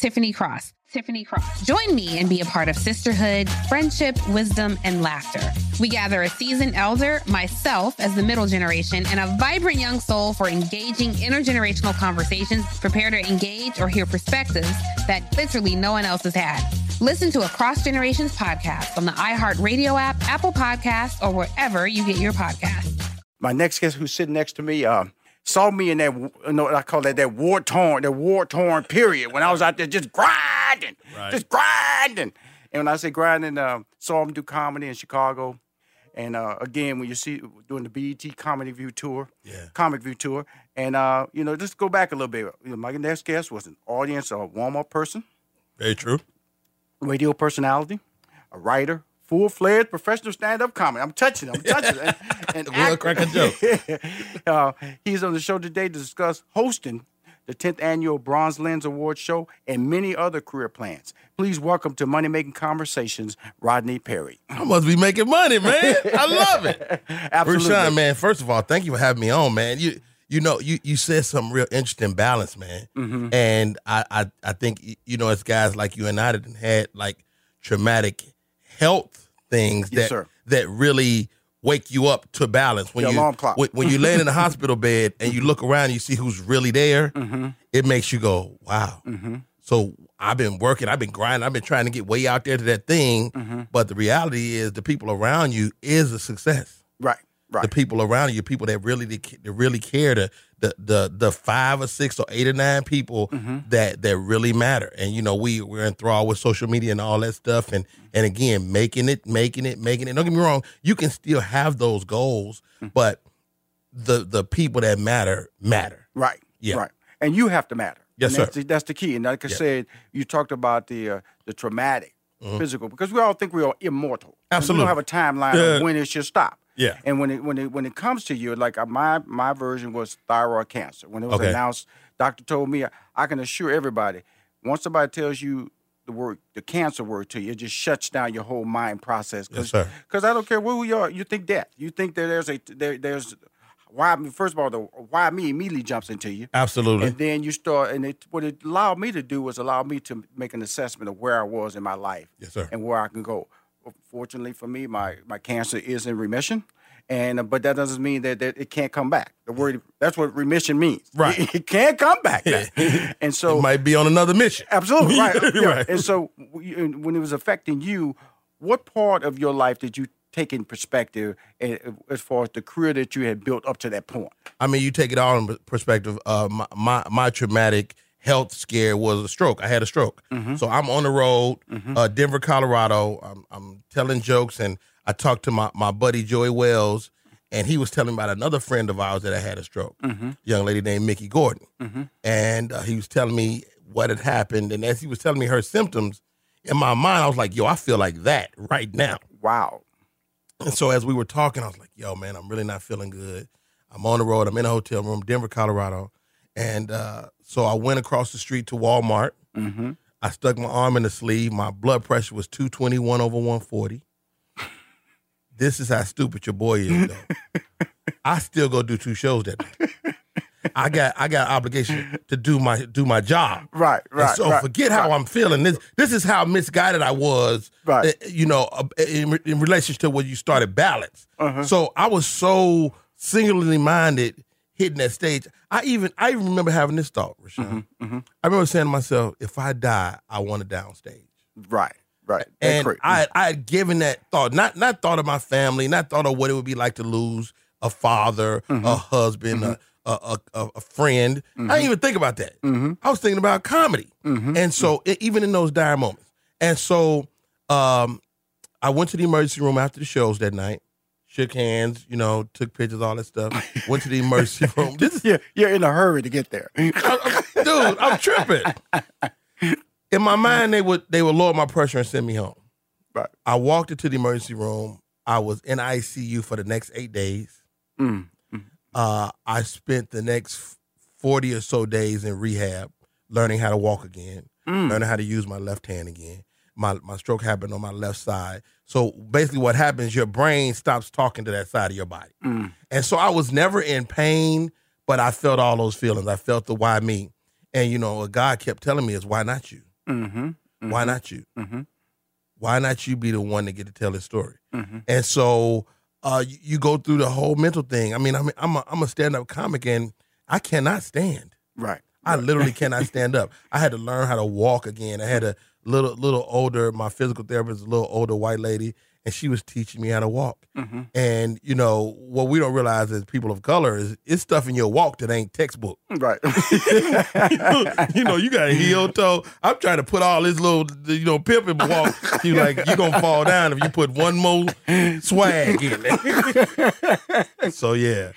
Tiffany Cross. Tiffany Cross. Join me and be a part of sisterhood, friendship, wisdom, and laughter. We gather a seasoned elder, myself as the middle generation, and a vibrant young soul for engaging intergenerational conversations. Prepare to engage or hear perspectives that literally no one else has had. Listen to Across Generations podcast on the iHeartRadio app, Apple Podcasts, or wherever you get your podcasts. My next guest, who's sitting next to me, uh, saw me in that, you know, I call that that war torn, that war torn period when I was out there just grinding, Right. just grinding. And when I say grinding, uh, saw him do comedy in Chicago. And uh, again, when you see doing the BET Comedy View tour, Yeah. Comic View tour, and uh, you know, just go back a little bit. You know, my next guest was an audience, a warm up person, Very true. radio personality, a writer, full fledged professional stand up comedy. I'm touching, I'm touching. and, and We'll crack a joke. uh, he's on the show today to discuss hosting the 10th annual Bronze Lens Award show and many other career plans. Please welcome to Money Making Conversations, Rodney Perry. I must be making money, man. I love it. Absolutely. Rushion, man, first of all, thank you for having me on, man. You you know, you you said some real interesting balance, man. Mm-hmm. And I, I I think you know, as guys like you and I that had like traumatic health things Yes, that sir. that really wake you up to balance when The you alarm clock. when, when you lay in the hospital bed and you look around, and you see who's really there. Mm-hmm. It makes you go, wow. So I've been working, I've been grinding, I've been trying to get way out there to that thing. Mm-hmm. But the reality is, the people around you is a success. Right, right. The people around you, people that really that really care, the the the the five or six or eight or nine people Mm-hmm. that that really matter. And you know, we we're enthralled with social media and all that stuff. And and again, making it, making it, making it. Don't get me wrong, you can still have those goals, Mm-hmm. but the the people that matter matter. Right. Yeah. Right. And you have to matter. Yes, and that's sir. The, that's the key. And like I Yeah. said, you talked about the uh, the traumatic, physical, because we all think we are immortal. Absolutely. We don't have a timeline Yeah. of when it should stop. Yeah. And when it when it when it comes to you, like uh, my my version was thyroid cancer. When it was Okay. announced, doctor told me I can assure everybody, once somebody tells you the word the cancer word to you, it just shuts down your whole mind process. Yes, sir. Because I don't care who you are, you think death. You think that there's a there, there's why first of all the why me immediately jumps into you. Absolutely. And then you start, and it, what it allowed me to do was allow me to make an assessment of where I was in my life Yes, sir. and where I can go. Fortunately for me, my, my cancer is in remission, and uh, but that doesn't mean that, that it can't come back. The word that's what remission means. Right. It, can't come back. and so it might be on another mission. Absolutely right. Yeah. Right. And so, when it was affecting you, what part of your life did you take in perspective eh, as far as the career that you had built up to that point? I mean, you take it all in perspective. Uh, my, my my traumatic health scare was a stroke. I had a stroke, so I'm on the road, uh, Denver, Colorado. I'm, I'm telling jokes, and I talked to my my buddy Joey Wells, and he was telling about another friend of ours that had had a stroke, young lady named Mickey Gordon, and uh, he was telling me what had happened, and as he was telling me her symptoms, in my mind, I was like, "Yo, I feel like that right now." Wow. And so as we were talking, I was like, yo, man, I'm really not feeling good. I'm on the road. I'm in a hotel room, Denver, Colorado. And uh, so I went across the street to Walmart. Mm-hmm. I stuck my arm in the sleeve. My blood pressure was 221 over 140. This is how stupid your boy is, though. I still go do two shows that night. I got I got obligation to do my do my job. Right, And right. so right, forget how right. I'm feeling. This this is how misguided I was. Right. uh, You know, uh, in, in relation to when you started balance. Uh-huh. So I was so singularly minded hitting that stage. I even I even remember having this thought, Rushion. Mm-hmm, I remember saying to myself, if I die, I want to downstage. Right, right. That And cra- I I had given that thought, not not thought of my family, not thought of what it would be like to lose a father, Mm-hmm. a husband, a, a, a, a friend. I didn't even think about that. Mm-hmm. I was thinking about comedy, and so e- even in those dire moments, and so um, I went to the emergency room after the shows that night, shook hands, you know, took pictures, all that stuff. went to the emergency room. This is yeah, you're in a hurry to get there. dude, I'm tripping. In my mind, they would they would lower my pressure and send me home. Right. I walked into the emergency room. I was in ICU for the next eight days. Mm. Uh, I spent the next forty or so days in rehab, learning how to walk again, Mm. learning how to use my left hand again. My my stroke happened on my left side. So basically, what happens? Your brain stops talking to that side of your body. Mm. And so I was never in pain, but I felt all those feelings. I felt the why me. And you know, what God kept telling me is why not you? Mm-hmm. Why not you? Mhm. Why not you be the one to get to tell his story? Mhm. And so uh, you, you go through the whole mental thing. I mean, I mean, I'm a, I'm a stand up comic, and I cannot stand. Right. I literally cannot stand up. I had to learn how to walk again. I had a little little older. My physical therapist, is a little older white lady, and she was teaching me how to walk. Mm-hmm. And you know what we don't realize as people of color is it's stuff in your walk that ain't textbook. Right. you know, you got a heel toe. I'm trying to put all this little, you know, pimp in walk. You like you gonna fall down if you put one more swag in it. so yeah,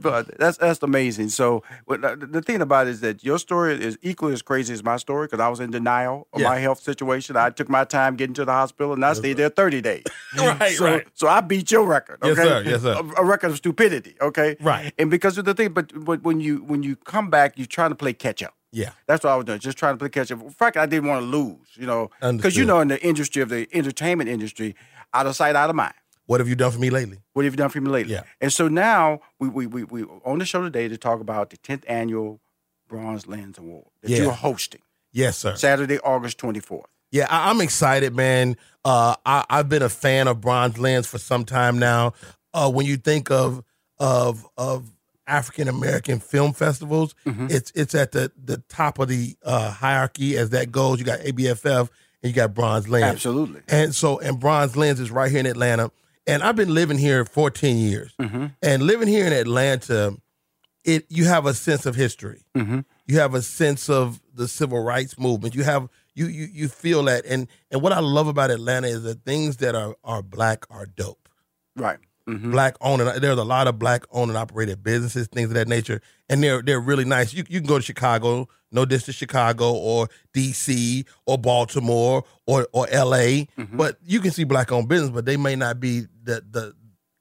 but that's that's amazing. So the, the thing about it is that your story is equally as crazy as my story because I was in denial of Yeah. my health situation. I took my time getting to the hospital and I stayed there 30 days. Right, so, right. So I beat your record. Yes, sir. Yes, sir. A, a record of stupidity. Okay. Right. And because of the thing, but but when you when you come back, you're trying to play catch up. yeah, That's what I was doing, just trying to play catch up. In fact, I didn't want to lose, you know, because you know, in the industry of the entertainment industry, out of sight, out of mind. What have you done for me lately? What have you done for me lately? Yeah. And so now we we we we on the show today to talk about the 10th annual Bronze Lens Award that Yeah. you're hosting Yes, sir. Saturday, August 24th. Yeah, I, I'm excited, man. Uh, I, I've been a fan of Bronze Lens for some time now. Uh, when you think of of of African American film festivals, it's it's at the the top of the uh, hierarchy as that goes. You got ABFF and you got Bronze Lens. Absolutely. And so, and Bronze Lens is right here in Atlanta. And I've been living here 14 years. And living here in Atlanta, it you have a sense of history. You have a sense of the civil rights movement. You have you you you feel that. And and what I love about Atlanta is that things that are are black are dope Right. Mm-hmm. black owned and there's a lot of black owned and operated businesses, things of that nature, and they're they're really nice. You you can go to Chicago, no diss to Chicago or DC or Baltimore or or LA, Mm-hmm. but you can see black owned business, but they may not be the the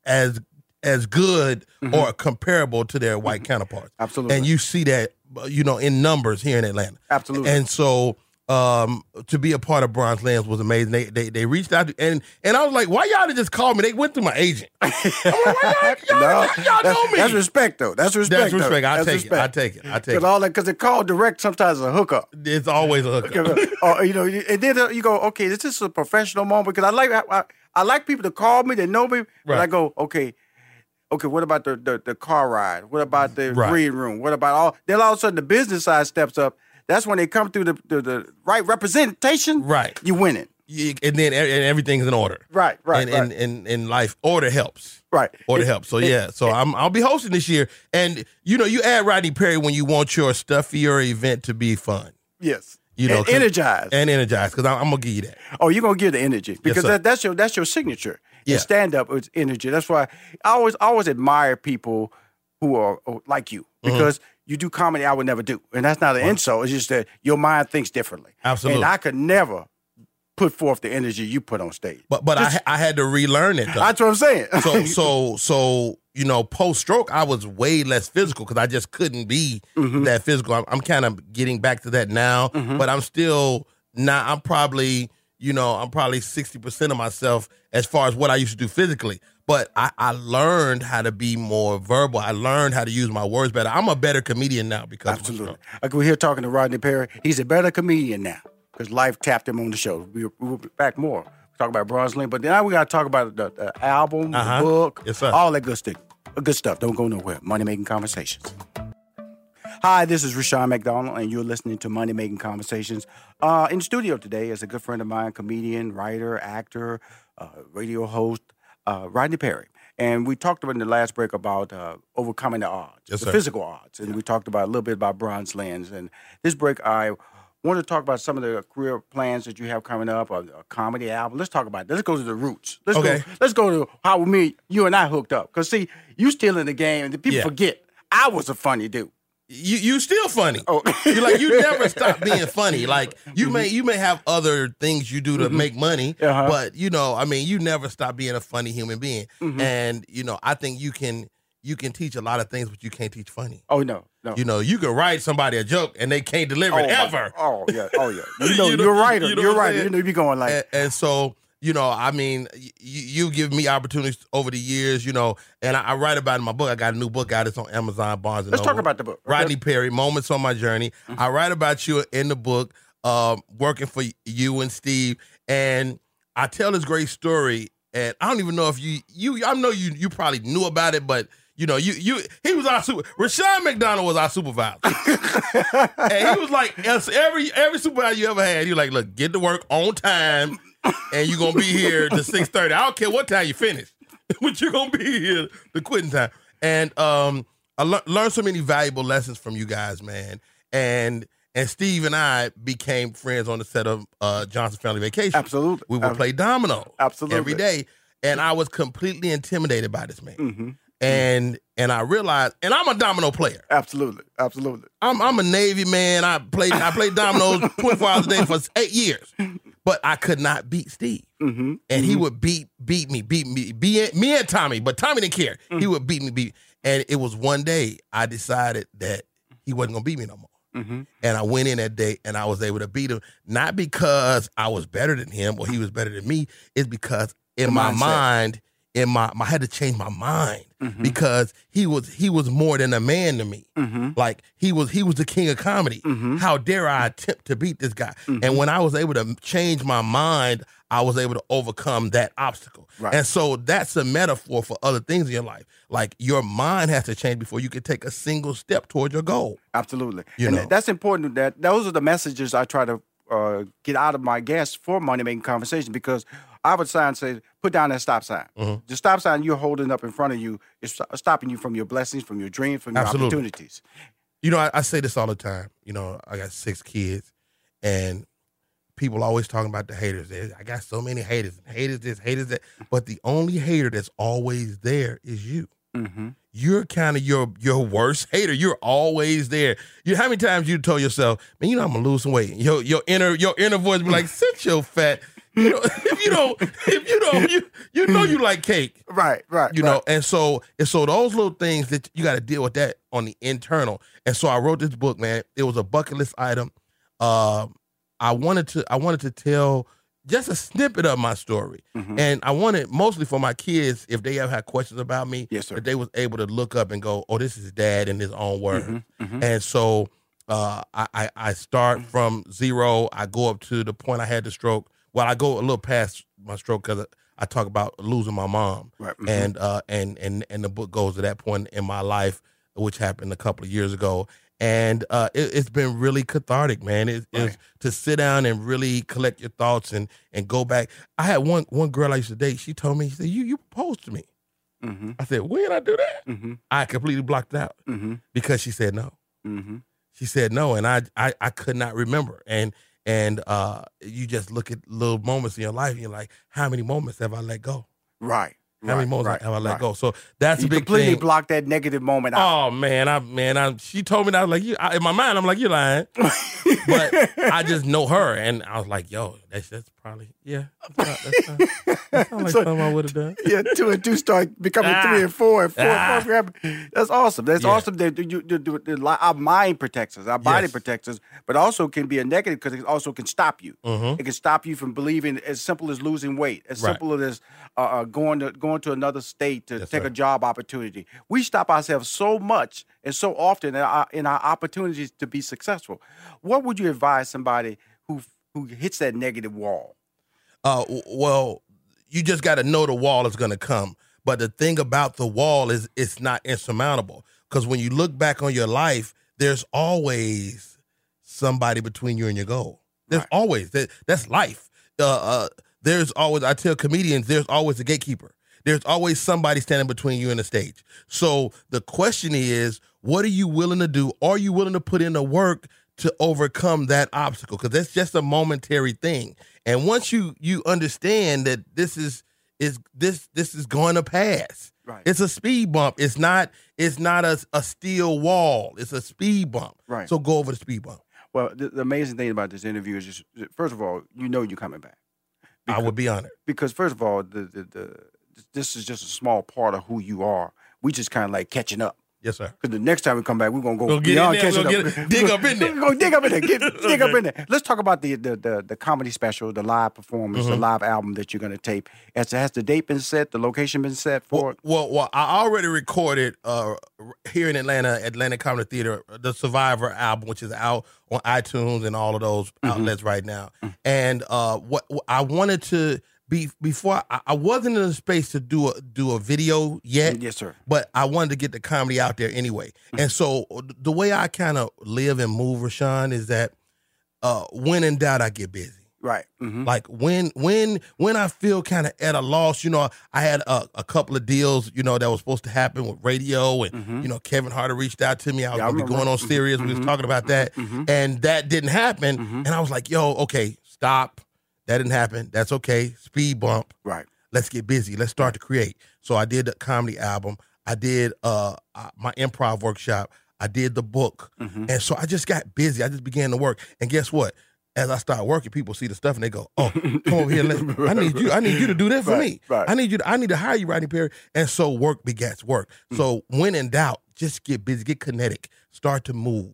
as as good or comparable to their white counterparts. Mm-hmm. Absolutely. And you see that you know in numbers here in Atlanta. Absolutely. And so um to be a part of Bronze Lens was amazing. They they they reached out to, and and I was like, why y'all didn't just call me? They went through my agent. I'm like, why y'all, y'all, No, y'all know that's, me. that's respect, though. That's respect. That's though. respect. I That's take it. I take it. I take Because it. all that, because the call direct sometimes is a hookup. It's always a hookup. or you know, and then uh, you go, okay, this is a professional moment? Because I like I, I like people to call me they know me, but I go, okay, okay, what about the the, the car ride? What about the Right. reading room? What about all? Then all of a sudden the business side steps up. That's when they come through the the, the right representation. Right. you win it. You- and then and everything's in order. Right, right, And right. in in in life, order helps. Right. Order It- helps. So yeah. So I'm I'll be hosting this year, and you know you add Rodney Perry when you want your stuffier event to be fun. Yes. You know, And energized. and energized because I'm, I'm gonna give you that. Oh, you're gonna give the energy because sir. that, that's your that's your signature. Yeah. Stand up with energy. That's why I always I always admire people who are like you Mm-hmm. because you do comedy I would never do, and that's not an insult. It's just that your mind thinks differently. Absolutely. And I could never put forth the energy you put on stage. But but I Just- I had to relearn it. Though. That's what I'm saying. so so so you know post stroke i was way less physical because i just couldn't be Mm-hmm. that physical i'm, I'm kind of getting back to that now but i'm still not i'm probably you know i'm probably 60% of myself as far as what i used to do physically but I, I learned how to be more verbal i learned how to use my words better i'm a better comedian now because Absolutely. Like we're here talking to Rodney Perry. He's a better comedian now because life tapped him on the show. We, we'll be back more. Talk about Bronze Lens, but now we got to talk about the, the album, Uh-huh. the book, Yes, all that good stuff. Good stuff. Don't go nowhere. Money making conversations. Hi, this is Rushion McDonald, and you're listening to Money Making Conversations. Uh, in studio today is a good friend of mine, comedian, writer, actor, uh, radio host, uh, Rodney Perry. And we talked about in the last break about uh, overcoming the odds, Yes, the sir. physical odds. And we talked about a little bit about bronze lens. And this break, I want to talk about some of the career plans that you have coming up, a, a comedy album. Let's talk about that. Let's go to the roots. Let's Okay. go. Let's go to how me, you and I hooked up. Because see, you still in the game, and the people Yeah. forget I was a funny dude. You you still funny. Oh. you like you never stop being funny. Like you may you may have other things you do to make money, Mm-hmm. Uh-huh. but you know, I mean, you never stop being a funny human being. Mm-hmm. And you know, I think you can you can teach a lot of things, but you can't teach funny. Oh no, no. You know, you can write somebody a joke and they can't deliver oh, it my- ever. Oh yeah, oh yeah. You know, You know- are right. you know You are right. You know, you're going like, and, and so you know i mean you, you give me opportunities over the years you know and I, I write about it in my book i got a new book out it's on amazon barnes and let's talk about the book. Mm-hmm. rodney perry moments on my journey i write about you in the book um, working for you and steve and i tell this great story and i don't even know if you you i know you you probably knew about it but you know, you you he was our super. Rushion McDonald was our supervisor, and he was like every every supervisor you ever had. Was like, look, get to work on time, and you're gonna be here to six thirty. I don't care what time you finish, but you're gonna be here to quitting time. And um, I lear- learned so many valuable lessons from you guys, man. And and Steve and I became friends on the set of uh, Johnson Family Vacation. Absolutely. we would Ab- play domino Absolutely. every day, and I was completely intimidated by this man. hmm And and I realized, and I'm a domino player. Absolutely. Absolutely. I'm I'm a Navy man. I played I played dominoes 24 hours a day for eight years, but I could not beat Steve, hmm and he would beat beat me, beat me, beat me and Tommy, but Tommy didn't care. He would beat me, beat, and it was one day I decided that he wasn't gonna beat me no more. hmm And I went in that day and I was able to beat him, not because I was better than him or he was better than me. It's because in The my mindset. mind, in my, I had to change my mind Mhm. because he was he was more than a man to me. hmm Like he was he was the king of comedy. Mhm. How dare I attempt to beat this guy? And when I was able to change my mind, I was able to overcome that obstacle. Right. And so that's a metaphor for other things in your life. Like your mind has to change before you can take a single step toward your goal. Absolutely. You and know. that's important. That those are the messages I try to uh, get out of my guests for money making conversation because I would sign say put down that stop sign. Mhm. The stop sign you're holding up in front of you is stopping you from your blessings, from your dreams, from your Absolutely. opportunities. You know, I, I say this all the time. You know, I got six kids, and people always talking about the haters. I got so many haters, haters this, haters that. But the only hater that's always there is you. Mm-hmm. You're kind of your your worst hater. You're always there. You how many times you told yourself, man, you know I'm gonna lose some weight. Your your inner your inner voice be like, sit your fat. You know, if you don't, if you don't, you you know you like cake Right, right. you right. know and so and so those little things that you got to deal with that on the internal and so i wrote this book man it was a bucket list item um i wanted to i wanted to tell just a snippet of my story Mhm. and i wanted mostly for my kids if they ever had questions about me Yes, sir. that they was able to look up and go oh this is dad in his own words Mhm, mhm. and so uh, I, I I start from zero. I go up to the point I had the stroke. Well, I go a little past my stroke because I talk about losing my mom, Right, mhm. and uh, and and and the book goes to that point in my life, which happened a couple of years ago. And uh, it, it's been really cathartic, man. It, Right. It's to sit down and really collect your thoughts and and go back. I had one one girl I used to date. She told me, she said, "You you proposed to me." Mhm, I said, "When I do that?" mhm, I completely blocked out mhm, because she said no mhm. she said no and I, I i could not remember and and uh you just look at little moments in your life and you're like how many moments have i let go Right. how many moments right, have i let right. go so that's You a big completely thing blocked that negative moment out. oh man i man i she told me that i was like you I, in my mind i'm like you're lying but i just know her and i was like yo that's that's probably yeah that sounds like So- something i would have done yeah, two and two start becoming Ah. three and four, and four Ah. and four. That's awesome. That's Yeah. awesome. That you, you, you, our mind protects us, our body Yes. protects us, but also can be a negative because it also can stop you. Mhm. It can stop you from believing as simple as losing weight, as Right. simple as uh, uh, going to going to another state to take a job opportunity. We stop ourselves so much and so often in our, in our opportunities to be successful. What would you advise somebody who hits that negative wall? Uh, well, you just got to know the wall is going to come. But the thing about the wall is it's not insurmountable because when you look back on your life, there's always somebody between you and your goal. There's Right. always that. That's life. Uh, uh, there's always. I tell comedians, there's always a gatekeeper. There's always somebody standing between you and the stage. So the question is, what are you willing to do? Are you willing to put in the work to overcome that obstacle? Because that's just a momentary thing. And once you you understand that this is is this this is going to pass. Right. It's a speed bump. It's not. It's not a, a steel wall. It's a speed bump. Right. So go over the speed bump. Well, the, the amazing thing about this interview is just first of all, you know you're coming back. I would be honored. because first of all, the, the, the this is just a small part of who you are. We just kind of like catching up. Yes, sir. Because the next time we come back, we're gonna go Go get in beyond catching go up. it- dig up in there. Gonna dig up in there. Get, dig up in there. Let's talk about the the the, the comedy special, the live performance, Mm-hmm. the live album that you're gonna tape. Has, has the date been set? The location been set for Well, it? well, well, I already recorded uh, here in Atlanta, Atlanta Comedy Theater, the Survivor album, which is out on iTunes and all of those Mm-hmm. outlets right now. And uh, what what I wanted to be before I, I wasn't in a space to do a do a video yet. Yes, sir. But I wanted to get the comedy out there anyway. And so uh, the way I kind of live and move, Rushion, is that uh, when in doubt, I get busy. Right. hmm Like when when when I feel kind of at a loss, you know, I had a, a couple of deals, you know, that was supposed to happen with radio, and you know, Kevin Harder reached out to me. I was Mm-hmm. Yeah, gonna be going on Mhm, We was mhm, talking about that, mhm. and that didn't happen. And I was like, "Yo, okay, stop. That didn't happen. That's okay. Speed bump. Right. Let's get busy. Let's start to create." So I did the comedy album. I did uh my improv workshop. I did the book. hmm And so I just got busy. I just began to work. And guess what? As I start working, people see the stuff and they go, "Oh, come over here. Let, I need you. I need you to do that for Right, me. right. I need you. To, I need to hire you, Rodney Perry." And so work begets work. Mm. So when in doubt, just get busy, get kinetic, start to move.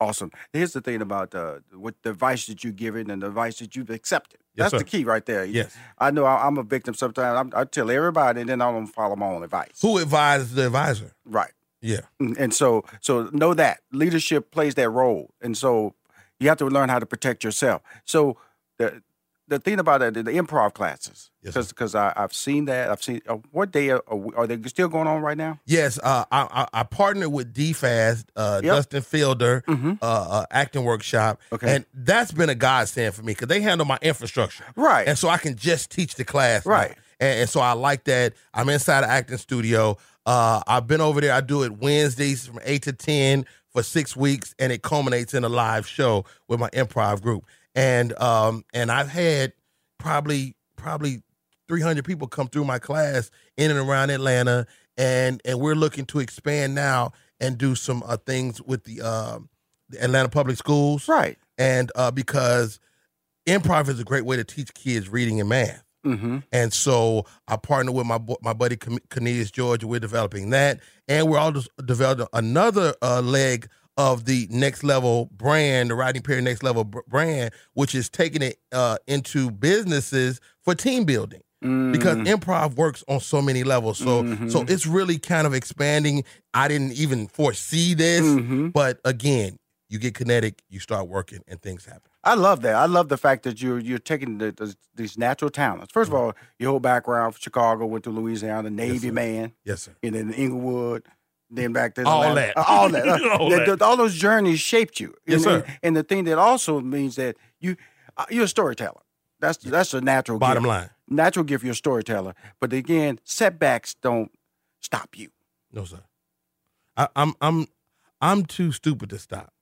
Awesome. Here's the thing about uh, what the advice that you've given and the advice that you've accepted. Yes, That's the key right there. Yes. I know I, I'm a victim sometimes. I'm, I tell everybody, and then I don't follow my own advice. Who advises the advisor? Right. Yeah. And and so so know that leadership plays that role, and so you have to learn how to protect yourself. So the the thing about it, the, the improv classes, Yes, because because I've seen that. I've seen uh, what day are, are they still going on right now? Yes. Uh, I, I I partnered with DFAST, uh, Yep. Dustin Fielder, Mm-hmm. uh, uh, acting workshop. Okay. And that's been a godsend for me because they handle my infrastructure. Right. and so I can just teach the class. Right. And, and so I like that. I'm inside the acting studio. Uh, I've been over there. I do it Wednesdays from eight to ten for six weeks, and it culminates in a live show with my improv group. And um, and I've had probably probably 300 people come through my class in and around Atlanta, and and we're looking to expand now and do some uh, things with the um, the Atlanta Public Schools Right. and uh, because improv is a great way to teach kids reading and math. Mm-hmm. And so I partner with my my buddy Cornelius George, we're developing that, and we're also developing another uh, leg of the next level brand, the Rodney Perry Next Level brand, which is taking it uh, into businesses for team building because improv works on so many levels. So Mhm. so it's really kind of expanding. I didn't even foresee this, Mhm. but again, you get kinetic, you start working, and things happen. I love that. I love the fact that you're you're taking the, the, these natural talents. First of all, your whole background from Chicago, went to Louisiana, Navy sir. man, Yes, sir. and then Inglewood, then back to All that. Uh, all that, Uh, All that. all those journeys shaped you. Yes, and, sir. And the thing that also means that you uh, you're a storyteller. That's that's a natural Bottom gift. line, Natural gift. You're a storyteller. But again, setbacks don't stop you. no sir. I, I'm I'm I'm too stupid to stop.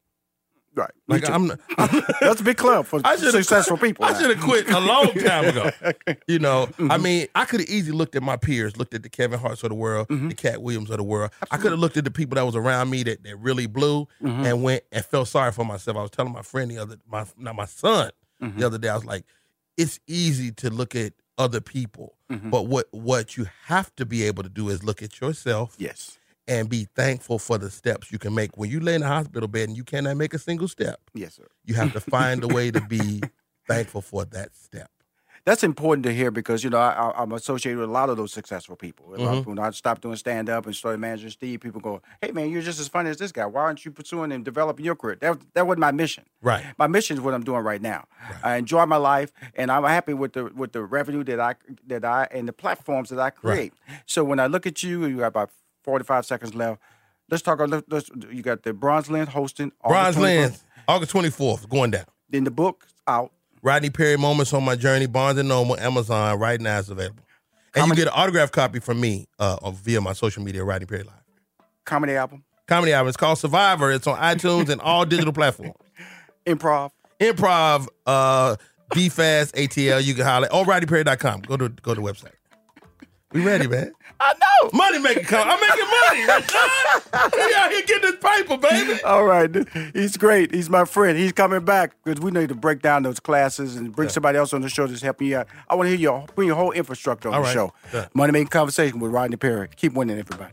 Right. Like. I'm, I'm that's a big club for I successful people. I should have quit a long time ago. You know, I Mm-hmm. mean, I could have easily looked at my peers, looked at the Kevin Harts of the world, Mm-hmm. the Katt Williams of the world. I could have looked at the people that was around me that, that really blew Mm-hmm. and went and felt sorry for myself. I was telling my friend the other, my not my son, Mm-hmm. the other day. I was like, it's easy to look at other people, Mm-hmm. but what what you have to be able to do is look at yourself Yes. And be thankful for the steps you can make. When you lay in the hospital bed and you cannot make a single step, Yes, sir. you have to find a way to be thankful for that step. That's important to hear because you know I, I'm associated with a lot of those successful people. A Mm-hmm. When I stopped doing stand up and started managing Steve, people go, "Hey man, you're just as funny as this guy. Why aren't you pursuing and developing your career?" That that wasn't my mission. Right. My mission is what I'm doing right now. I enjoy my life, and I'm happy with the with the revenue that I that I and the platforms that I create. So when I look at you, you got about 45 seconds left. let's talk. Let's, let's, you got the Bronze Lens hosting. August Bronze 21st. Lens, August 24th, going down. Then the book out. Rodney Perry Moments on My Journey, Barnes and Noble, Amazon, right now it's available. And Comedy- you get an autographed copy from me uh, via my social media, Rodney Perry Live. Comedy album, Comedy album. It's called Survivor. It's on iTunes and all digital platforms. improv. Improv, uh, BFast, ATL. You can holler. Oh, RodneyPerry.com. Go to go to the website. We ready, man. I know. Money making come. I'm making money. Rushion. we out here getting this paper, baby. All right, he's great. He's my friend. He's coming back because we need to break down those classes and bring somebody else on the show that's helping you out. I want to hear your bring your whole infrastructure on All the right. show. Yeah. Money making conversation with Rodney Perry. Keep winning, everybody.